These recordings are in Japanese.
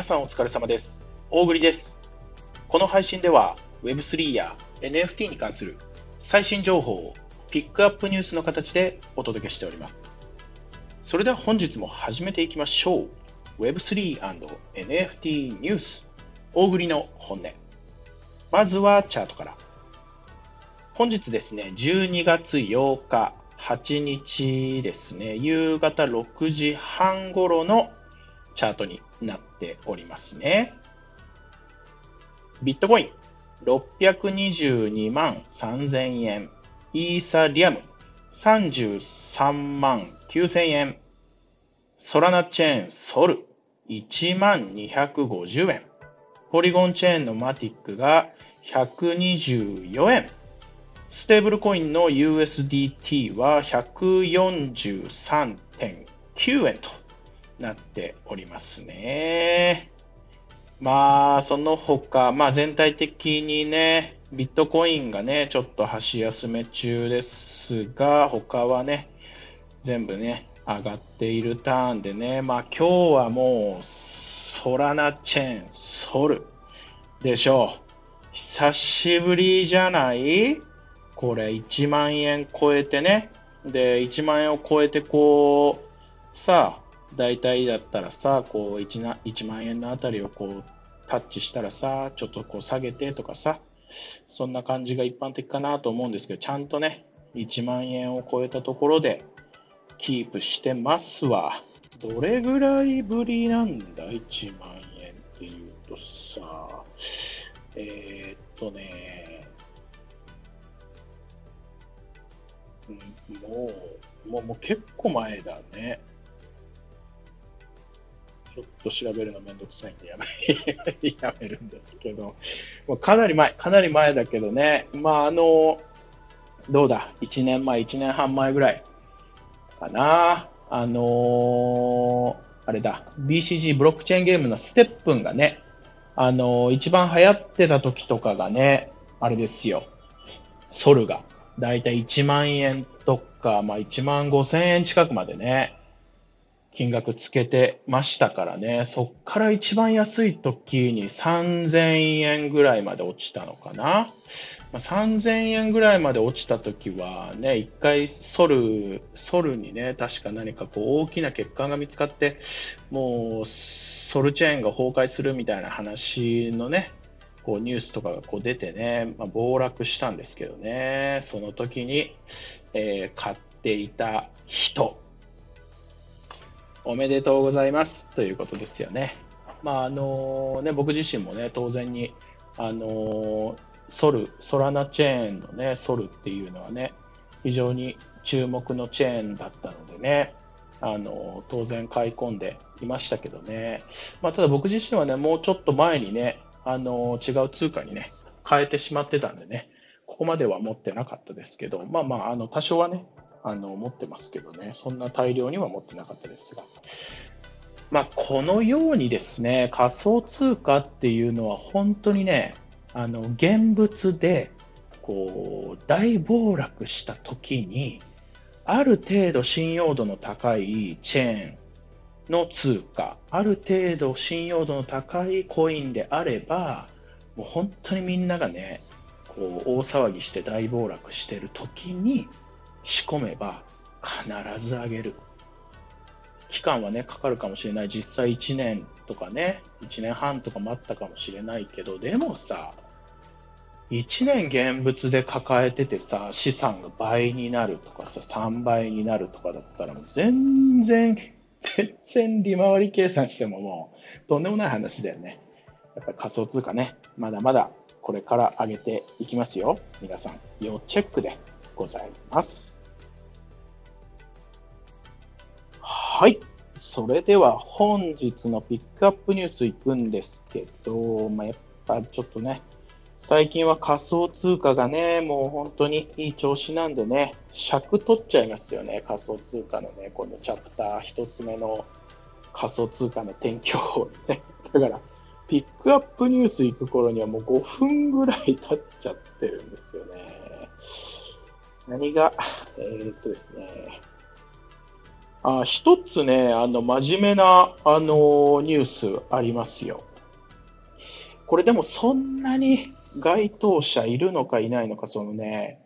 皆さんお疲れ様です。大栗です。この配信では Web3 や NFT に関する最新情報をピックアップニュースの形でお届けしております。それでは本日も始めていきましょう。Web3&NFT ニュース大栗の本音。まずはチャートから。本日ですね、12月8日、8日ですね、夕方6時半頃のチャートになっておりますね。ビットコイン622万3000円、イーサリアム33万9000円、ソラナチェーンソル1万250円、ポリゴンチェーンのマティックが124円、ステーブルコインの USDT は143.9円と。なっておりますね。まあ、その他、まあ全体的にね、ビットコインがね、ちょっと箸休め中ですが、他はね、全部ね、上がっているターンでね、まあ今日はもう、ソラナチェーン、ソルでしょう。久しぶりじゃない？これ1万円超えてね。で、1万円を超えてこう、さあ、大体だったらさ、こう 1, な1万円のあたりをこうタッチしたらさ、ちょっとこう下げてとかさ、そんな感じが一般的かなと思うんですけど、ちゃんとね、1万円を超えたところでキープしてますわ。どれぐらいぶりなんだ ?1 万円っていうとさ、えー、っとね、もう、もう、もう結構前だね。ちょっと調べるのめんどくさいんでやめやめるんですけど、もうかなり前、かなり前だけどね、まああの、どうだ、1年前、1年半前ぐらいかな、あのー、あれだ、BCG ブロックチェーンゲームのステップンがね、あのー、一番流行ってた時とかがね、あれですよ、ソルが、だいたい1万円とか、まあ1万5千円近くまでね、金額つけてましたからね、そっから一番安い時に3000円ぐらいまで落ちたのかな。まあ、3000円ぐらいまで落ちた時はね、一回ソル、ソルにね、確か何かこう大きな欠陥が見つかって、もうソルチェーンが崩壊するみたいな話のね、こうニュースとかがこう出てね、まあ、暴落したんですけどね、その時に、えー、買っていた人、おめでとうございますということですよね。まああのね、僕自身もね、当然に、あのソル、ソラナチェーンのね、ソルっていうのはね、非常に注目のチェーンだったのでね、あの当然買い込んでいましたけどね、まあ、ただ僕自身はね、もうちょっと前にね、あの違う通貨にね、変えてしまってたんでね、ここまでは持ってなかったですけど、まあまあ、あの多少はね、あの持ってますけどね、そんな大量には持ってなかったですが。まあ、このようにですね、仮想通貨っていうのは本当にね、あの現物でこう大暴落した時に、ある程度信用度の高いチェーンの通貨、ある程度信用度の高いコインであれば、もう本当にみんながね、こう大騒ぎして大暴落してる時に仕込めば必ず上げる。期間はね、かかるかもしれない。実際1年とかね、1年半とか待ったかもしれないけど、でもさ、1年現物で抱えててさ、資産が倍になるとかさ、3倍になるとかだったら、もう全然、全然利回り計算してももう、とんでもない話だよね。やっぱり仮想通貨ね、まだまだこれから上げていきますよ。皆さん、要チェックでございます。はい。それでは本日のピックアップニュースいくんですけど、まあ、やっぱちょっとね、最近は仮想通貨がね、もう本当にいい調子なんでね、尺取っちゃいますよね、仮想通貨のね、このチャプター一つ目の仮想通貨の転居をね。だから、ピックアップニュース行く頃にはもう5分ぐらい経っちゃってるんですよね。何が、えー、っとですね、あ一つね、あの、真面目な、あの、ニュースありますよ。これでもそんなに該当者いるのかいないのか、そのね、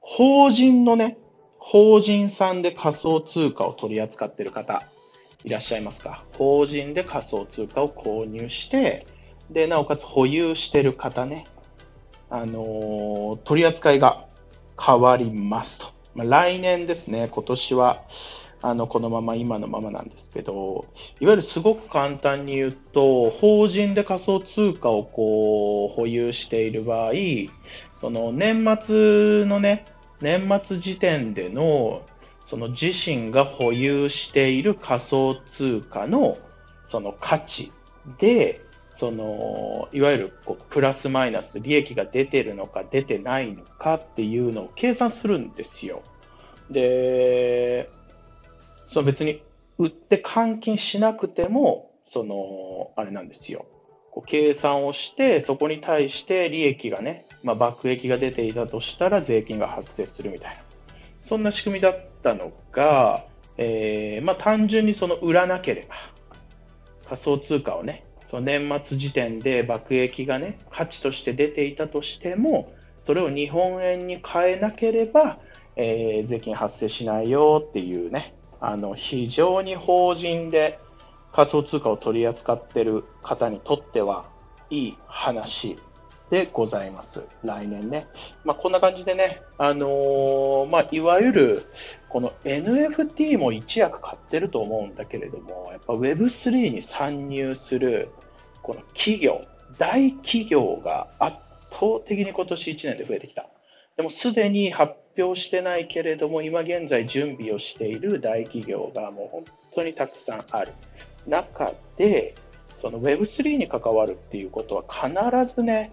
法人のね、法人さんで仮想通貨を取り扱ってる方、いらっしゃいますか？法人で仮想通貨を購入して、で、なおかつ保有してる方ね、あの、取り扱いが変わりますと。まあ、来年ですね、今年は、あの、このまま今のままなんですけど、いわゆるすごく簡単に言うと、法人で仮想通貨をこう、保有している場合、その年末のね、年末時点での、その自身が保有している仮想通貨のその価値で、そのいわゆるこうプラスマイナス利益が出てるのか出てないのかっていうのを計算するんですよ。で、その別に売って換金しなくても、その、あれなんですよ。こう計算をして、そこに対して利益がね、まあ、爆益が出ていたとしたら税金が発生するみたいな。そんな仕組みだったのが、えー、まあ、単純にその売らなければ、仮想通貨をね、その年末時点で爆益がね、価値として出ていたとしても、それを日本円に変えなければ、えー、税金発生しないよっていうね、あの非常に法人で仮想通貨を取り扱ってる方にとってはいい話。でございます。来年ね。まあ、こんな感じでね、あのー、まあ、いわゆる、この NFT も一役買ってると思うんだけれども、やっぱ Web3 に参入する、この企業、大企業が圧倒的に今年1年で増えてきた。でもすでに発表してないけれども、今現在準備をしている大企業がもう本当にたくさんある中で、その Web3 に関わるっていうことは必ずね、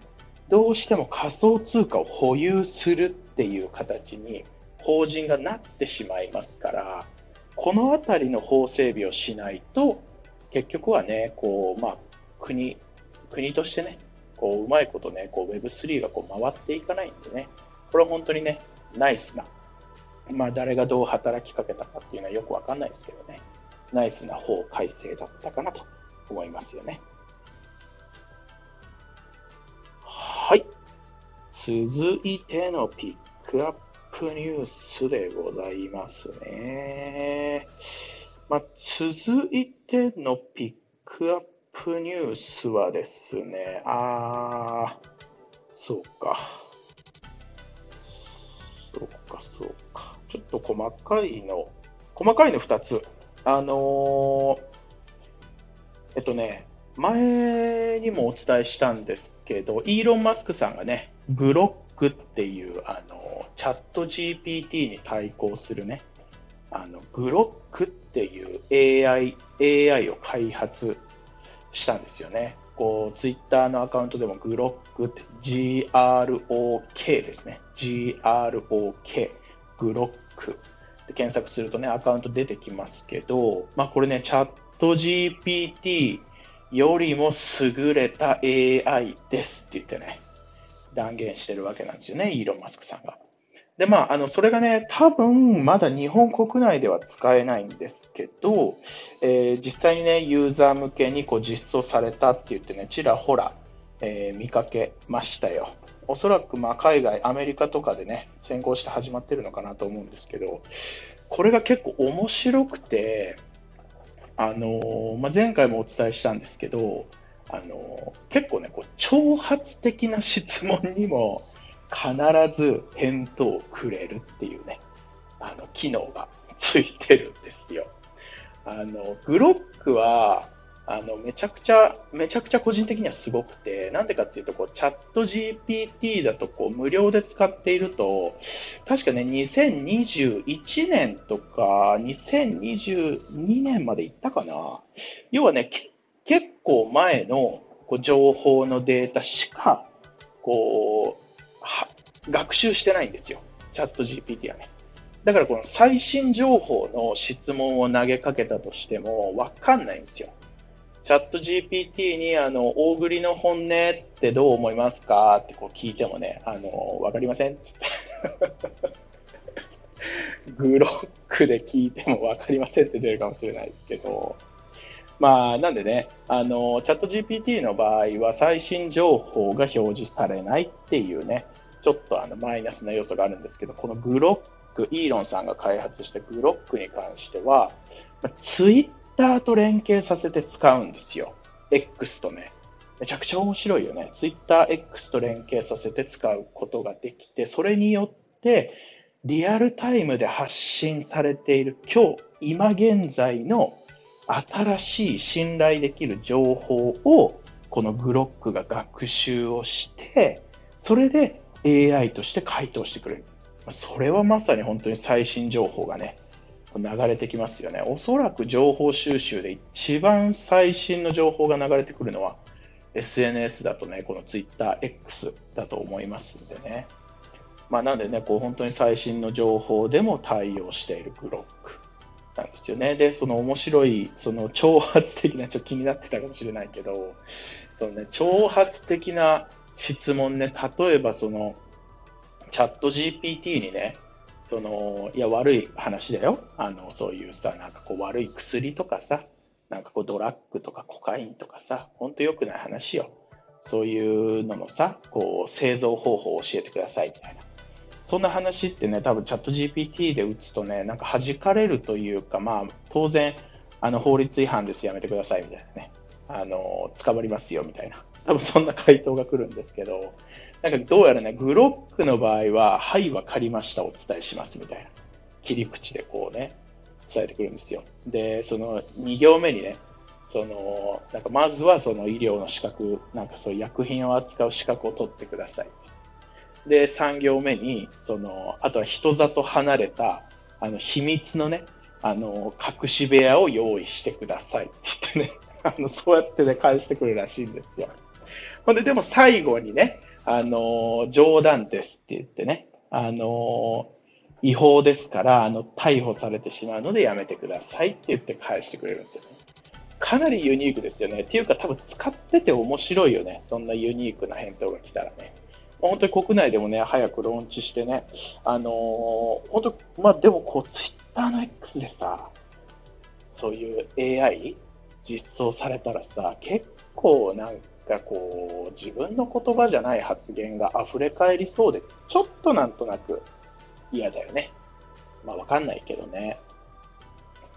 どうしても仮想通貨を保有するっていう形に法人がなってしまいますから、このあたりの法整備をしないと、結局はね、こう、まあ、国、国としてね、こう、うまいことね、こう Web3 がこう回っていかないんでね、これは本当にね、ナイスな、まあ、誰がどう働きかけたかっていうのはよくわかんないですけどね、ナイスな法改正だったかなと思いますよね。はい。続いてのピックアップニュースでございますね。まあ、続いてのピックアップニュースはですね、あー、そうか。そうか、そうか。ちょっと細かいの、細かいの2つ。あのー、えっとね、前にもお伝えしたんですけど、イーロン・マスクさんがね、グロックっていう、あの、チャット GPT に対抗するね、あの、グロックっていう AI、AI を開発したんですよね。こう、ツイッターのアカウントでもグロックって GROK ですね。GROK、グロック。で検索するとね、アカウント出てきますけど、まあこれね、チャット GPT よりも優れた AI ですって言ってね、断言してるわけなんですよね、イーロン・マスクさんが。で、まあ、あの、それがね、多分、まだ日本国内では使えないんですけど、えー、実際にね、ユーザー向けにこう実装されたって言ってね、ちらほら、えー、見かけましたよ。おそらく、まあ、海外、アメリカとかでね、先行して始まってるのかなと思うんですけど、これが結構面白くて、あのまあ、前回もお伝えしたんですけど、あの結構ね、こう挑発的な質問にも必ず返答をくれるっていうね、あの機能がついてるんですよ。あのグロックはあの、めちゃくちゃ、めちゃくちゃ個人的にはすごくて、なんでかっていうと、こう、チャット GPT だと、こう、無料で使っていると、確かね、2021年とか、2022年まで行ったかな。要はね、結構前のこう情報のデータしか、こう、学習してないんですよ。チャット GPT はね。だからこの最新情報の質問を投げかけたとしてもわかんないんですよ。チャット GPT に、あの、大栗の本音ってどう思いますかってこう聞いてもね、あの、わかりませんって。グロックで聞いても分かりませんって出るかもしれないですけど、まあ、なんでね、あの、チャット GPT の場合は最新情報が表示されないっていうね、ちょっとあのマイナスな要素があるんですけど、このグロック、イーロンさんが開発したグロックに関しては、ツイッターと連携させて使うんですよ。X とね。めちゃくちゃ面白いよね。Twitter X と連携させて使うことができて、それによってリアルタイムで発信されている今日、今現在の新しい信頼できる情報をこのグロックが学習をして、それで AI として回答してくれる。それはまさに本当に最新情報がね、流れてきますよね。おそらく情報収集で一番最新の情報が流れてくるのは SNS だとね、この TwitterX だと思いますんでね。まあ、なんでね、こう本当に最新の情報でも対応しているグロックなんですよね。で、その面白い、その挑発的な、ちょっと気になってたかもしれないけど、そのね、挑発的な質問ね、例えばその、チャット GPT にね、その、いや、悪い話だよ。あの、そういうさ、なんかこう悪い薬とかさ、なんかこうドラッグとかコカインとかさ、ほんと良くない話よ。そういうののさ、こう製造方法を教えてくださいみたいな。そんな話ってね、多分チャット GPT で打つとね、なんか弾かれるというか、まあ当然、あの法律違反です、やめてくださいみたいなね。あの、捕まりますよみたいな。多分そんな回答が来るんですけど、なんかどうやらね、グロックの場合は、はい、わかりました、お伝えしますみたいな。切り口でこうね、伝えてくるんですよ。で、その2行目にね、そのなんかまずはその医療の資格、なんかそういう薬品を扱う資格を取ってください。で、3行目に、そのあとは人里離れたあの秘密のね、あの隠し部屋を用意してくださいって言ってね、あのそうやってね、返してくるらしいんですよ。ほんで、でも最後にね、あの冗談ですって言ってね、あの違法ですから、あの、逮捕されてしまうのでやめてくださいって言って返してくれるんですよね。かなりユニークですよね。っていうか多分使ってて面白いよね。そんなユニークな返答が来たらね。本当に国内でもね、早くローンチしてね、あのー、本当、まあでもこう、ツイッターの X でさ、そういう AI 実装されたらさ、結構なんかがこう、自分の言葉じゃない発言が溢れ返りそうで、ちょっとなんとなく嫌だよね。まあわかんないけどね。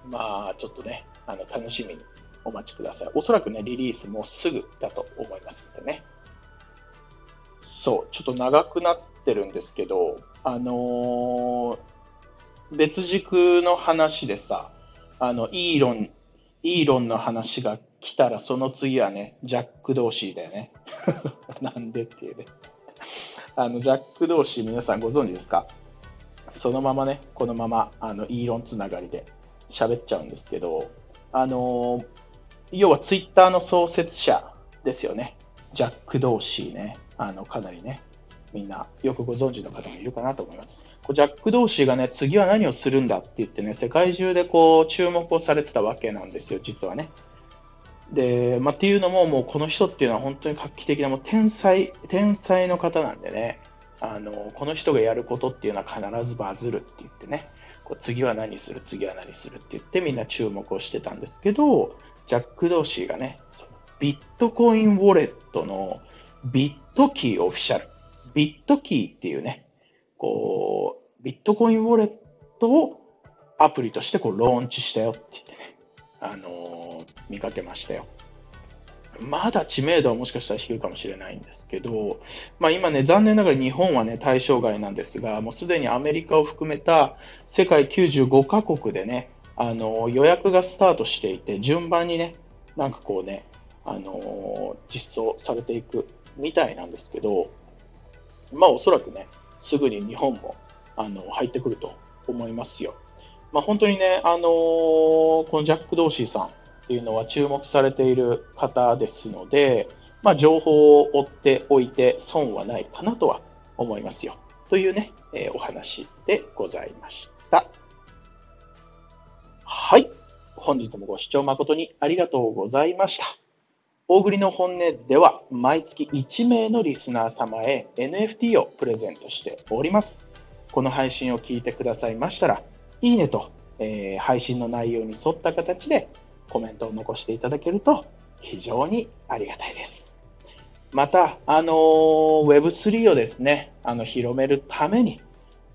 まあちょっとね、あの楽しみにお待ちください。おそらくね、リリースもすぐだと思いますんでね。そう、ちょっと長くなってるんですけど、あのー、別軸の話でさ、あの、イーロン、イーロンの話が来たら、その次はね、ジャック・ドーシーだよね。なんでっていうね。あの、ジャック・ドーシー皆さんご存知ですか？そのままね、このまま、あの、イーロンつながりで喋っちゃうんですけど、あの要はツイッターの創設者ですよね。ジャック・ドーシーね。あの、かなりね、みんなよくご存知の方もいるかなと思います。ジャック・ドーシーがね、次は何をするんだって言ってね、世界中でこう注目をされてたわけなんですよ、実はね。で、まあ、っていうのも、もうこの人っていうのは本当に画期的な、もう天才、天才の方なんでね、あの、この人がやることっていうのは必ずバズるって言ってね、こう次は何する、次は何するって言ってみんな注目をしてたんですけど、ジャック・ドーシーがね、ビットコインウォレットの Bitkey オフィシャル、 Bitkey っていうね、こう、ビットコインウォレットをアプリとしてこうローンチしたよって言って、あのー、見かけましたよ。まだ知名度はもしかしたら低いかもしれないんですけど、まあ、今ね、残念ながら日本はね、対象外なんですが、もうすでにアメリカを含めた世界95カ国でね、あの予約がスタートしていて、順番にね、なんかこうね、あの実装されていくみたいなんですけど、まあおそらくね、すぐに日本もあの入ってくると思いますよ。まあ、本当にね、あのこのジャック・ドーシーさんっていうのは注目されている方ですので、まあ、情報を追っておいて損はないかなとは思いますよ。というね、えー、お話でございました。はい。本日もご視聴誠にありがとうございました。大栗の本音では毎月1名のリスナー様へ NFT をプレゼントしております。この配信を聞いてくださいましたら、いいねと、えー、配信の内容に沿った形でコメントを残していただけると非常にありがたいです。また、あのー、Web3 をですね、あの、広めるために、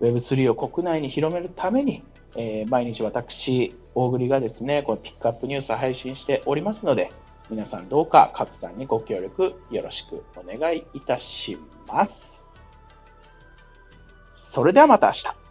Web3 を国内に広めるために、えー、毎日私、大栗がですね、このピックアップニュースを配信しておりますので、皆さんどうか拡散にご協力よろしくお願いいたします。それではまた明日。